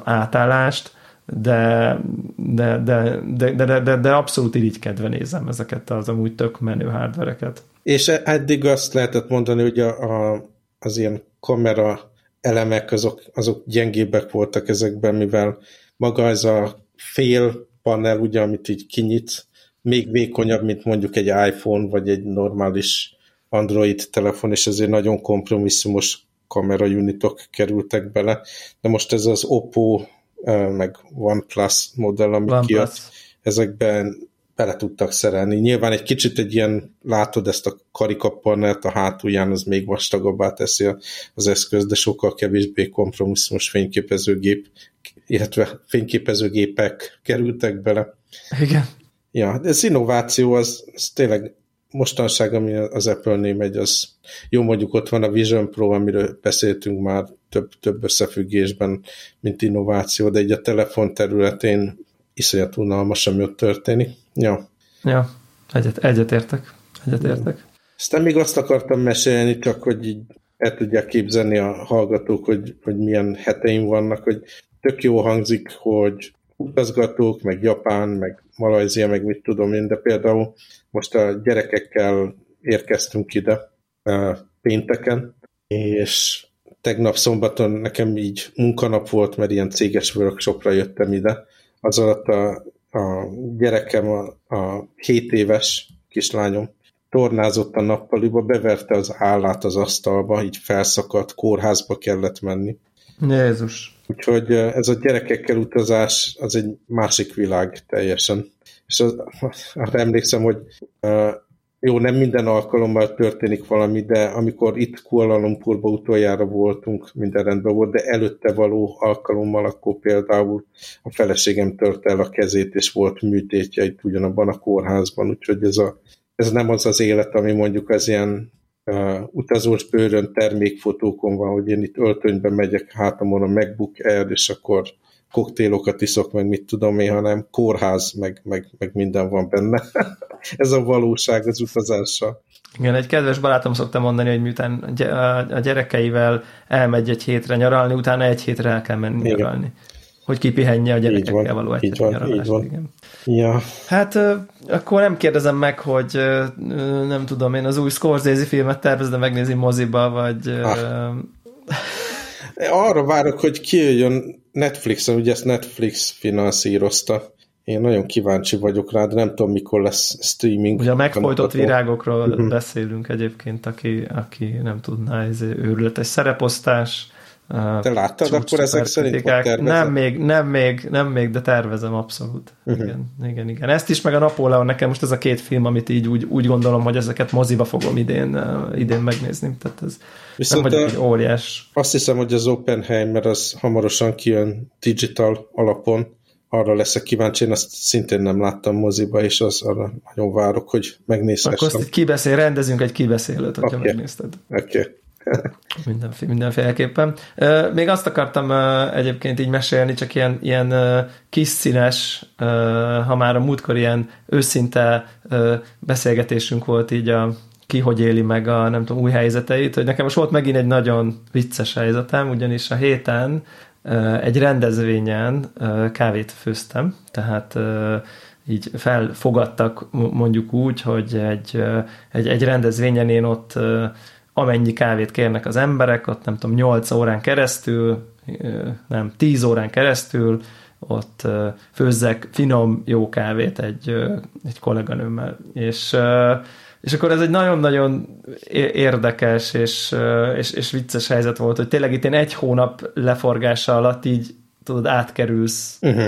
átállást, de, de, de, de, de, de, de abszolút irigykedve nézem ezeket az amúgy tök menő hardvereket. És eddig azt lehetett mondani, hogy a, a, az ilyen kamera elemek azok, azok gyengébbek voltak ezekben, mivel maga ez a fél panel, ugye, amit így kinyit, még vékonyabb, mint mondjuk egy iPhone, vagy egy normális Android telefon, és ezért nagyon kompromisszumos kamera unitok kerültek bele. De most ez az Oppo meg OnePlus modell, ami OnePlus. kijött, ezekben bele tudtak szerelni. Nyilván egy kicsit egy ilyen, látod ezt a karikapanelt a hátulján, az még vastagabbá teszi az eszköz, de sokkal kevésbé kompromisszumos fényképezőgép, illetve fényképezőgépek kerültek bele. Igen. Ja, de ez innováció, az, az tényleg mostanság, ami az Apple-nél megy, az jó, mondjuk ott van a Vision Pro, amiről beszéltünk már több, több összefüggésben, mint innováció, de egy a telefon területén iszonyat unalmas, ami ott történik. Ja. Ja, egyet, egyetértek. Egyetértek. Aztán még azt akartam mesélni, csak hogy így el tudják képzelni a hallgatók, hogy, hogy milyen heteim vannak, hogy tök jó hangzik, hogy utazgatók, meg Japán, meg Malajzia, meg mit tudom én, de például most a gyerekekkel érkeztünk ide pénteken, és tegnap szombaton nekem így munkanap volt, mert ilyen céges workshopra jöttem ide. Az alatt a, a gyerekem, a, a 7 éves kislányom tornázott a nappaliba, beverte az állát az asztalba, így felszakadt, kórházba kellett menni. Jézus. Úgyhogy ez a gyerekekkel utazás az egy másik világ teljesen. És az, arra emlékszem, hogy jó, nem minden alkalommal történik valami, de amikor itt Kuala Lumpurba utoljára voltunk, minden rendben volt, de előtte való alkalommal akkor például a feleségem tört el a kezét, és volt műtétje itt ugyanabban a kórházban, úgyhogy ez, a, ez nem az az élet, ami mondjuk az ilyen uh, utazós bőrön termékfotókon van, hogy én itt öltönyben megyek hátamon a MacBook Air, és akkor koktélokat iszok, meg mit tudom én, hanem kórház, meg, meg, meg minden van benne. Ez a valóság az utazással. Igen, egy kedves barátom szokta mondani, hogy miután a gyerekeivel elmegy egy hétre nyaralni, utána egy hétre el kell menni Igen. nyaralni. Hogy kipihenje a gyerekekkel való egy így van. Így van. Igen. Ja. Hát akkor nem kérdezem meg, hogy nem tudom, én az új Scorsese filmet tervezem megnézni moziba, vagy... Ah. Arra várok, hogy kijöjjön Netflixen, ugye ezt Netflix finanszírozta. Én nagyon kíváncsi vagyok rá, de nem tudom, mikor lesz streaming. Ugye a megfojtott virágokról uh-huh. beszélünk egyébként, aki, aki nem tudná, ez őrületes szereposztás, te láttad akkor ezek szerint? Nem még, nem még, nem még, de tervezem abszolút. Uh-huh. Igen, igen, igen. Ezt is, meg a Napóleon, nekem most ez a két film, amit így úgy, úgy gondolom, hogy ezeket moziba fogom idén, idén megnézni. Tehát ez Viszont nem vagyok egy óriás. Azt hiszem, hogy az Oppenheimer az hamarosan kijön digital alapon, arra leszek kíváncsi, én azt szintén nem láttam moziba, és az arra nagyon várok, hogy megnézhessem. Akkor azt kibeszél, rendezünk egy kibeszélőt, hogyha okay. megnézted. Oké. Okay. Mindenféle, mindenféleképpen. Még azt akartam egyébként így mesélni, csak ilyen, ilyen kis színes, ha már a múltkor ilyen őszinte beszélgetésünk volt így a ki hogy éli meg a nem tudom, új helyzeteit, hogy nekem most volt megint egy nagyon vicces helyzetem, ugyanis a héten egy rendezvényen kávét főztem, tehát így felfogadtak mondjuk úgy, hogy egy, egy, egy rendezvényen én ott amennyi kávét kérnek az emberek, ott nem tudom, 8 órán keresztül, nem, 10 órán keresztül, ott főzzek finom, jó kávét egy, egy kolléganőmmel. És, és akkor ez egy nagyon-nagyon érdekes és, és, és vicces helyzet volt, hogy tényleg itt én egy hónap leforgása alatt így tudod, átkerülsz uh-huh.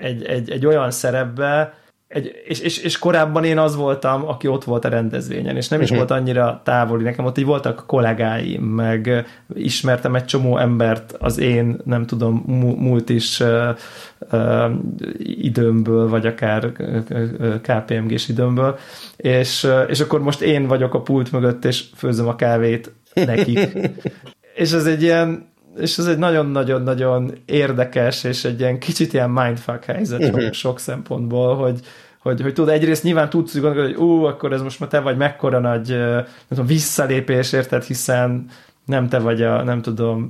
egy, egy, egy olyan szerepbe, egy, és, és, és korábban én az voltam, aki ott volt a rendezvényen, és nem is uh-huh. volt annyira távoli. Nekem ott így voltak kollégáim, meg ismertem egy csomó embert az én, nem tudom, múlt is uh, uh, időmből, vagy akár KPMG-s időmből, és, uh, és akkor most én vagyok a pult mögött, és főzöm a kávét nekik. és ez egy ilyen, és ez egy nagyon-nagyon-nagyon érdekes, és egy ilyen kicsit ilyen mindfuck helyzet uh-huh. sok szempontból, hogy, hogy, hogy tudod, egyrészt nyilván tudsz gondolni, hogy ú, akkor ez most már te vagy mekkora nagy nem tudom, visszalépés, érted, hiszen nem te vagy a, nem tudom,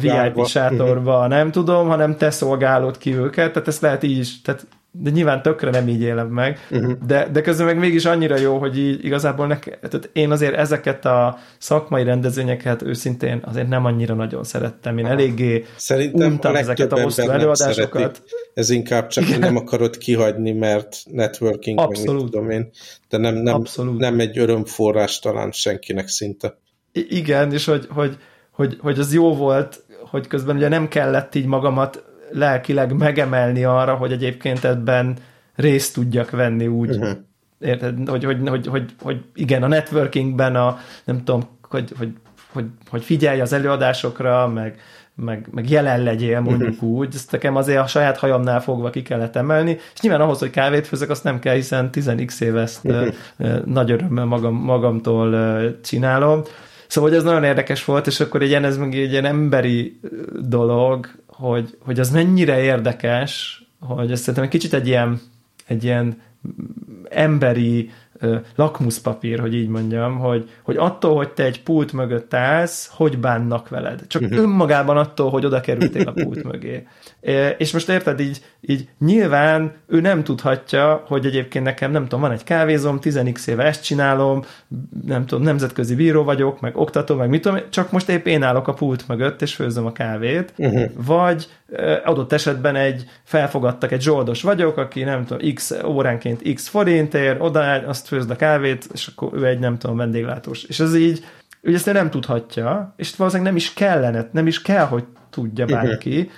VIP sátorba, uh-huh. nem tudom, hanem te szolgálod ki őket, tehát ezt lehet így is, tehát de nyilván tökre nem így élem meg, uh-huh. de, de közben meg mégis annyira jó, hogy így igazából nek, tehát én azért ezeket a szakmai rendezvényeket őszintén azért nem annyira nagyon szerettem. Én eléggé Szerintem a ezeket a hosszú előadásokat. Ez inkább csak Igen. nem akarod kihagyni, mert networking, Abszolút. meg tudom én, de nem, nem, Abszolút. nem egy örömforrás talán senkinek szinte. I- igen, és hogy, hogy, hogy, hogy az jó volt, hogy közben ugye nem kellett így magamat lelkileg megemelni arra, hogy egyébként ebben részt tudjak venni úgy, uh-huh. érted, hogy, hogy, hogy, hogy, hogy igen, a networkingben a, nem tudom, hogy, hogy, hogy, hogy figyelj az előadásokra, meg, meg, meg jelen legyél, mondjuk uh-huh. úgy. Ezt nekem azért a saját hajamnál fogva ki kellett emelni, és nyilván ahhoz, hogy kávét főzök, azt nem kell, hiszen 10x éve ezt uh-huh. nagy örömmel magam, magamtól csinálom. Szóval, hogy ez nagyon érdekes volt, és akkor egy ez meg egy ilyen emberi dolog, hogy, hogy az mennyire érdekes, hogy ez szerintem egy kicsit egy ilyen, egy ilyen emberi lakmuszpapír, hogy így mondjam, hogy, hogy attól, hogy te egy pult mögött állsz, hogy bánnak veled. Csak uh-huh. önmagában attól, hogy oda kerültél a pult mögé. És most érted, így, így nyilván ő nem tudhatja, hogy egyébként nekem, nem tudom, van egy kávézom, 10 éve ezt csinálom, nem tudom, nemzetközi bíró vagyok, meg oktató, meg mit tudom, csak most épp én állok a pult mögött, és főzöm a kávét, uh-huh. vagy adott esetben egy felfogadtak, egy zsoldos vagyok, aki nem tudom, x óránként x forintért, oda azt főzd a kávét, és akkor ő egy nem tudom, vendéglátós. És ez így, ugye ezt nem tudhatja, és valószínűleg nem is kellene, nem is kell, hogy tudja bárki,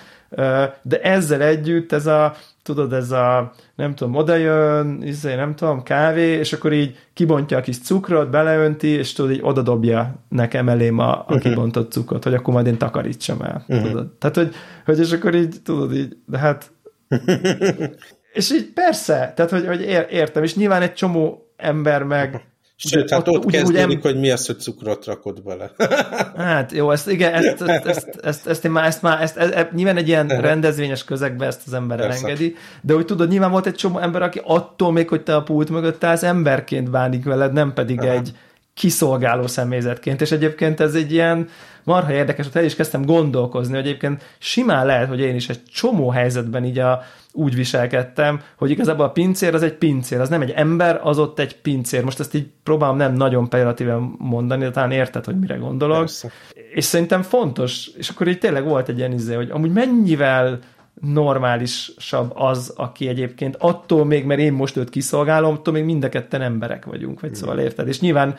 de ezzel együtt ez a, tudod, ez a, nem tudom, odajön, izé, nem tudom, kávé, és akkor így kibontja a kis cukrot, beleönti, és tudod, így odadobja nekem elém a, a uh-huh. kibontott cukrot, hogy akkor majd én takarítsam el. Uh-huh. Tudod? Tehát, hogy, hogy és akkor így, tudod, így, de hát és így persze, tehát, hogy, hogy értem, és nyilván egy csomó ember meg Sőt, hát ott, ott kezdődik, em... hogy mi az, hogy cukrot rakod bele. hát jó, ezt, igen, ezt, ezt, ezt, ezt, ezt én már, ezt már, ezt, ezt, ezt, nyilván egy ilyen rendezvényes közegben ezt az ember Persze. elengedi, de hogy tudod, nyilván volt egy csomó ember, aki attól még, hogy te a pult mögött állsz, emberként bánik veled, nem pedig Aha. egy kiszolgáló személyzetként, és egyébként ez egy ilyen marha érdekes, hogy el is kezdtem gondolkozni, hogy egyébként simán lehet, hogy én is egy csomó helyzetben így a, úgy viselkedtem, hogy igazából a pincér az egy pincér, az nem egy ember, az ott egy pincér. Most ezt így próbálom nem nagyon pejoratíven mondani, de talán érted, hogy mire gondolok. Persze. És szerintem fontos, és akkor így tényleg volt egy ilyen izé, hogy amúgy mennyivel normálisabb az, aki egyébként attól még, mert én most őt kiszolgálom, attól még mind a ketten emberek vagyunk, vagy szóval érted? És nyilván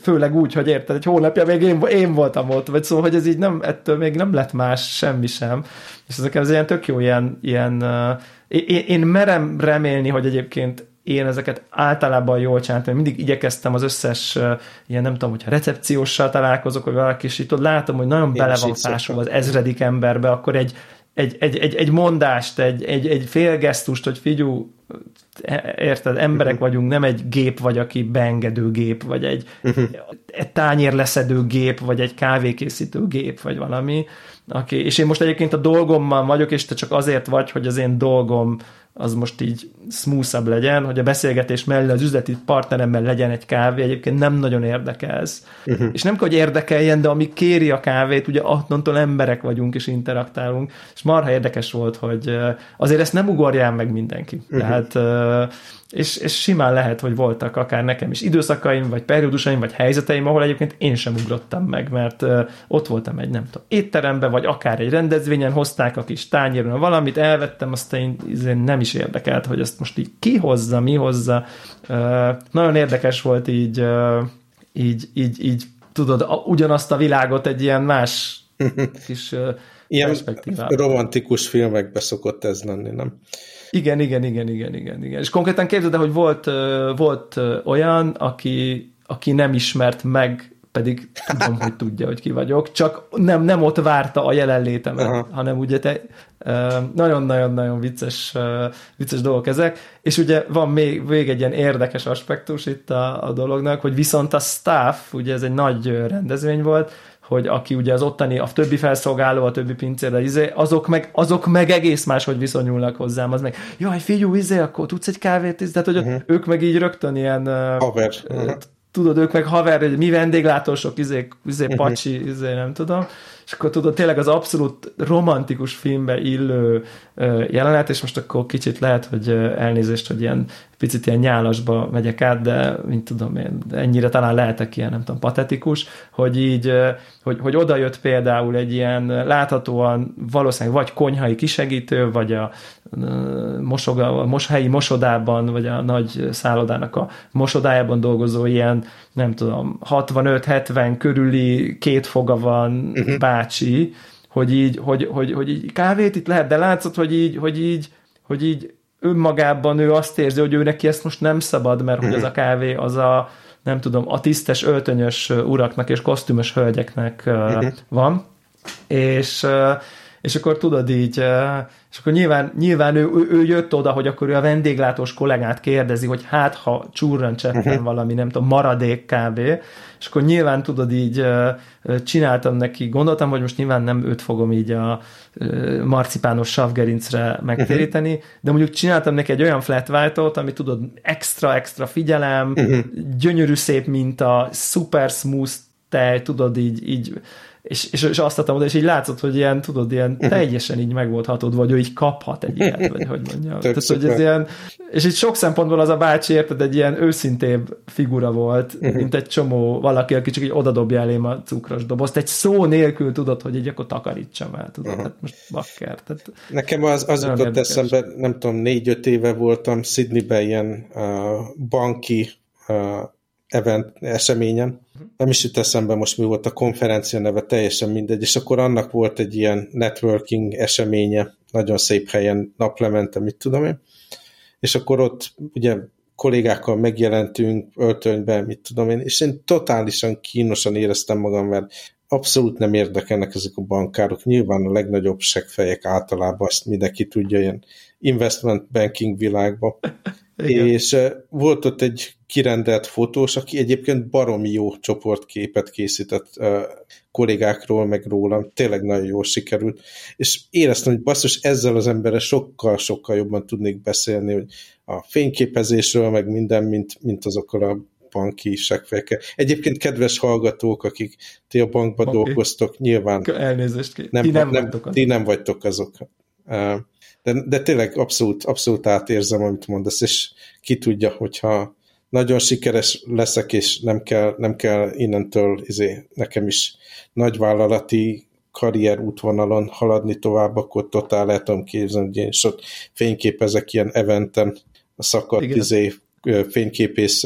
főleg úgy, hogy érted, egy hónapja még én, én voltam ott, vagy szóval, hogy ez így nem, ettől még nem lett más semmi sem. És ezek az ilyen tök jó ilyen, ilyen uh, én, én merem remélni, hogy egyébként én ezeket általában jól csináltam, mindig igyekeztem az összes ilyen, nem tudom, hogyha recepcióssal találkozok, vagy valaki, és itt látom, hogy nagyon én bele van az ezredik emberbe, akkor egy egy, egy, egy, egy mondást, egy, egy, egy félgesztust, hogy figyú, érted, emberek uh-huh. vagyunk, nem egy gép vagy, aki beengedő gép, vagy egy, uh-huh. egy tányér leszedő gép, vagy egy kávékészítő gép, vagy valami. Aki, és én most egyébként a dolgommal vagyok, és te csak azért vagy, hogy az én dolgom az most így smoothabb legyen, hogy a beszélgetés mellé az üzleti partneremmel legyen egy kávé, egyébként nem nagyon érdekelsz. Uh-huh. És nem kell, hogy érdekeljen, de ami kéri a kávét, ugye attól emberek vagyunk és interaktálunk, és marha érdekes volt, hogy azért ezt nem ugorjál meg mindenki. Uh-huh. Tehát és, és simán lehet, hogy voltak akár nekem is időszakaim, vagy periódusaim, vagy helyzeteim, ahol egyébként én sem ugrottam meg, mert ott voltam egy, nem tudom, étteremben, vagy akár egy rendezvényen, hozták a kis tányéron valamit, elvettem, azt én nem is érdekelt, hogy ezt most így ki hozza, mi hozza. Nagyon érdekes volt így, így, így, így tudod, ugyanazt a világot egy ilyen más kis Ilyen romantikus filmekbe szokott ez lenni, nem? Igen, igen, igen, igen, igen, igen. És konkrétan képzeld hogy volt, volt olyan, aki, aki nem ismert meg, pedig tudom, hogy tudja, hogy ki vagyok, csak nem, nem ott várta a jelenlétemet, Aha. hanem ugye te nagyon-nagyon-nagyon vicces, vicces dolgok ezek, és ugye van még, még egy ilyen érdekes aspektus itt a, a dolognak, hogy viszont a staff, ugye ez egy nagy rendezvény volt, hogy aki ugye az ottani, a többi felszolgáló, a többi pincér, izé, azok meg, azok meg egész máshogy viszonyulnak hozzám, az meg, jaj, figyú, izé, akkor tudsz egy kávét, tehát hogy uh-huh. ők meg így rögtön ilyen Haver. Uh, tudod, ők meg haver, hogy mi vendéglátósok, izé, izé uh-huh. pacsi, izé, nem tudom, és akkor tudod, tényleg az abszolút romantikus filmbe illő jelenet, és most akkor kicsit lehet, hogy elnézést, hogy ilyen picit ilyen nyálasba megyek át, de mint tudom én, ennyire talán lehetek ilyen, nem tudom, patetikus, hogy így, hogy, hogy oda jött például egy ilyen láthatóan valószínűleg vagy konyhai kisegítő, vagy a mosoga, a mos, helyi mosodában, vagy a nagy szállodának a mosodájában dolgozó ilyen, nem tudom, 65-70 körüli két foga van uh-huh. bácsi, hogy így, hogy, hogy, hogy így kávét itt lehet, de látszott, hogy így, hogy így, hogy így önmagában ő azt érzi, hogy ő neki ezt most nem szabad, mert hogy az a kávé az a, nem tudom, a tisztes, öltönyös uraknak és kosztümös hölgyeknek van. És és akkor tudod így, és akkor nyilván, nyilván ő, ő, ő jött oda, hogy akkor ő a vendéglátós kollégát kérdezi, hogy hát ha csúrran cseppen uh-huh. valami, nem tudom, maradék kb. És akkor nyilván tudod így, csináltam neki, gondoltam, hogy most nyilván nem őt fogom így a marcipános savgerincre megtéríteni, uh-huh. de mondjuk csináltam neki egy olyan flat white-ot, ami tudod, extra-extra figyelem, uh-huh. gyönyörű szép minta, super smooth tej, tudod, így, így és, és, és azt adtam oda, és így látszott, hogy ilyen, tudod, ilyen mhm. teljesen így meg volt hatod, vagy ő így kaphat egy ilyet, vagy hogy mondjam. Tehát, hogy ez ilyen, és így sok szempontból az a bácsi, érted, egy ilyen őszintébb figura volt, uh-huh. mint egy csomó valaki, aki csak így odadobja elém a cukros dobozt. Egy szó nélkül tudod, hogy így akkor takarítsam el, tudod, uh-huh. hát most bakker. Tehát Nekem az, az jutott eszembe, nem tudom, négy-öt éve voltam Sydneyben ilyen uh, banki uh, event, eseményen. Nem is jut eszembe most mi volt a konferencia neve, teljesen mindegy, és akkor annak volt egy ilyen networking eseménye, nagyon szép helyen, naplemente, mit tudom én, és akkor ott ugye kollégákkal megjelentünk öltönyben, mit tudom én, és én totálisan kínosan éreztem magam, mert abszolút nem érdekelnek ezek a bankárok. Nyilván a legnagyobb segfejek általában azt mindenki tudja ilyen investment banking világban. Igen. És volt ott egy kirendelt fotós, aki egyébként baromi jó csoportképet készített uh, kollégákról, meg rólam, tényleg nagyon jól sikerült, és éreztem, hogy basszus, ezzel az emberre sokkal-sokkal jobban tudnék beszélni, hogy a fényképezésről, meg minden, mint, mint azokkal a banki segfejekkel. Egyébként kedves hallgatók, akik ti a bankban okay. dolgoztok, nyilván Elnézést, nem, ti nem, nem, ti nem vagytok azok. Uh, de, de tényleg abszolút, abszolút átérzem, amit mondasz, és ki tudja, hogyha nagyon sikeres leszek, és nem kell, nem kell innentől izé, nekem is nagyvállalati karrier útvonalon haladni tovább, akkor totál lehet tudom képzelni, hogy én is ott fényképezek ilyen eventen a szakadt Igen. izé, fényképész,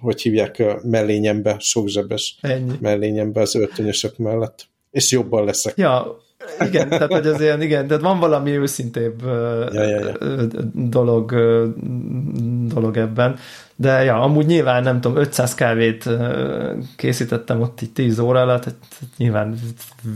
hogy hívják, mellényembe, sokzsebes Ennyi. mellényembe az öltönyösök mellett. És jobban leszek. Ja, igen, tehát hogy az ilyen, igen, tehát van valami őszintébb ja, ja, ja. dolog, dolog ebben. De ja, amúgy nyilván nem tudom, 500 kávét készítettem ott így 10 óra alatt, tehát nyilván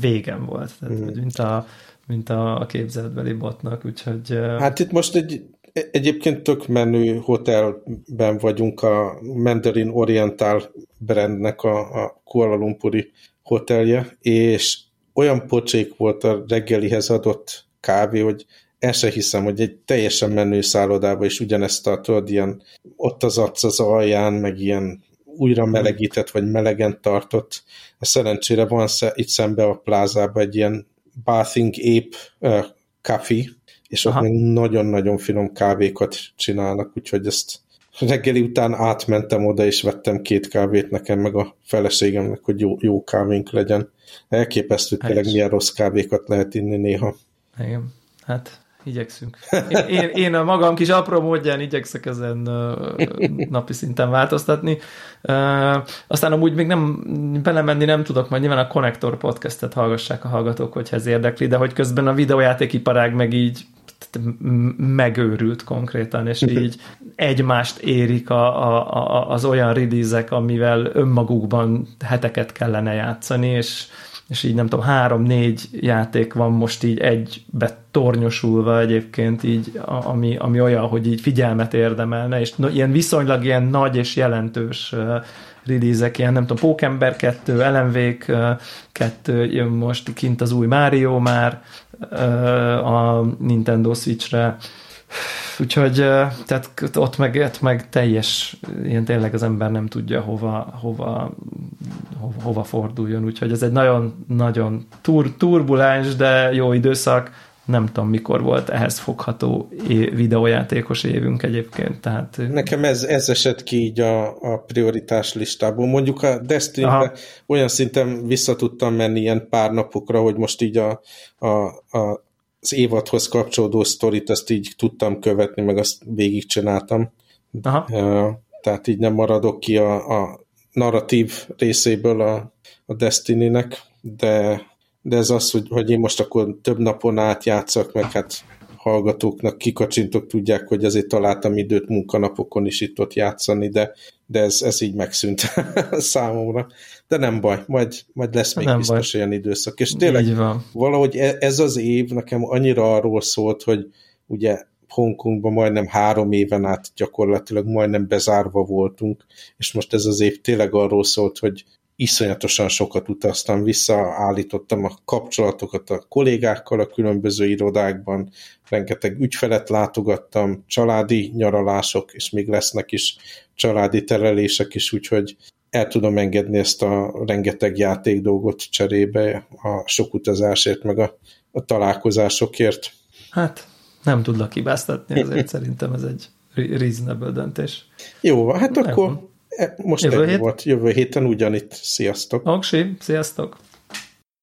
végem volt, tehát, mm. mint, a, mint a képzeletbeli botnak, úgyhogy... Hát itt most egy Egyébként tök menő hotelben vagyunk a Mandarin Oriental brandnek a, a Kuala Lumpuri hotelje, és olyan pocsék volt a reggelihez adott kávé, hogy el se hiszem, hogy egy teljesen menő szállodába is ugyanezt tartod, ilyen ott az arc az alján, meg ilyen újra melegített, vagy melegen tartott. A szerencsére van itt szembe a plázában egy ilyen Bathing Ape uh, Coffee, és ott még nagyon-nagyon finom kávékat csinálnak, úgyhogy ezt reggeli után átmentem oda, és vettem két kávét nekem, meg a feleségemnek, hogy jó, jó kávénk legyen. Elképesztő tényleg milyen rossz kávékat lehet inni néha. Igen, hát igyekszünk. Én, én, én a magam kis apró módján igyekszek ezen napi szinten változtatni. Aztán amúgy még nem belemenni nem tudok, majd nyilván a Connector podcastet hallgassák a hallgatók, hogyha ez érdekli, de hogy közben a videójátékiparág meg így megőrült konkrétan, és így egymást érik a, a, a, az olyan release amivel önmagukban heteket kellene játszani, és, és így nem tudom, három-négy játék van most így egybe tornyosulva egyébként így, ami, ami olyan, hogy így figyelmet érdemelne, és ilyen viszonylag ilyen nagy és jelentős release ilyen nem tudom, Pókember 2, LMV 2, jön most kint az új Mario már a Nintendo Switchre, Úgyhogy tehát ott meg, ott meg teljes, ilyen tényleg az ember nem tudja hova, hova, hova, hova forduljon, úgyhogy ez egy nagyon-nagyon tur, turbulens, de jó időszak, nem tudom mikor volt ehhez fogható videójátékos évünk egyébként. Tehát... Nekem ez, ez esett ki így a, a prioritás listából. Mondjuk a destiny olyan szinten vissza tudtam menni ilyen pár napokra, hogy most így a, a, a az évadhoz kapcsolódó sztorit azt így tudtam követni, meg azt végigcsináltam. Aha. Tehát így nem maradok ki a, a narratív részéből a, a Destiny-nek, de de ez az, hogy, hogy én most akkor több napon át játszak, meg hát hallgatóknak kikacsintok, tudják, hogy azért találtam időt munkanapokon is itt ott játszani, de, de ez, ez így megszűnt számomra. De nem baj, majd, majd lesz még nem biztos baj. olyan időszak. És tényleg valahogy e, ez az év nekem annyira arról szólt, hogy ugye Hongkongban majdnem három éven át gyakorlatilag majdnem bezárva voltunk, és most ez az év tényleg arról szólt, hogy iszonyatosan sokat utaztam, visszaállítottam a kapcsolatokat a kollégákkal a különböző irodákban, rengeteg ügyfelet látogattam, családi nyaralások, és még lesznek is családi terelések is, úgyhogy el tudom engedni ezt a rengeteg játék dolgot cserébe a sok utazásért, meg a, a találkozásokért. Hát nem tudlak hibáztatni, ezért szerintem ez egy reasonable döntés. Jó, hát Nem. akkor most jövő hét? volt. Jövő héten ugyanitt. Sziasztok! Oksi, sziasztok!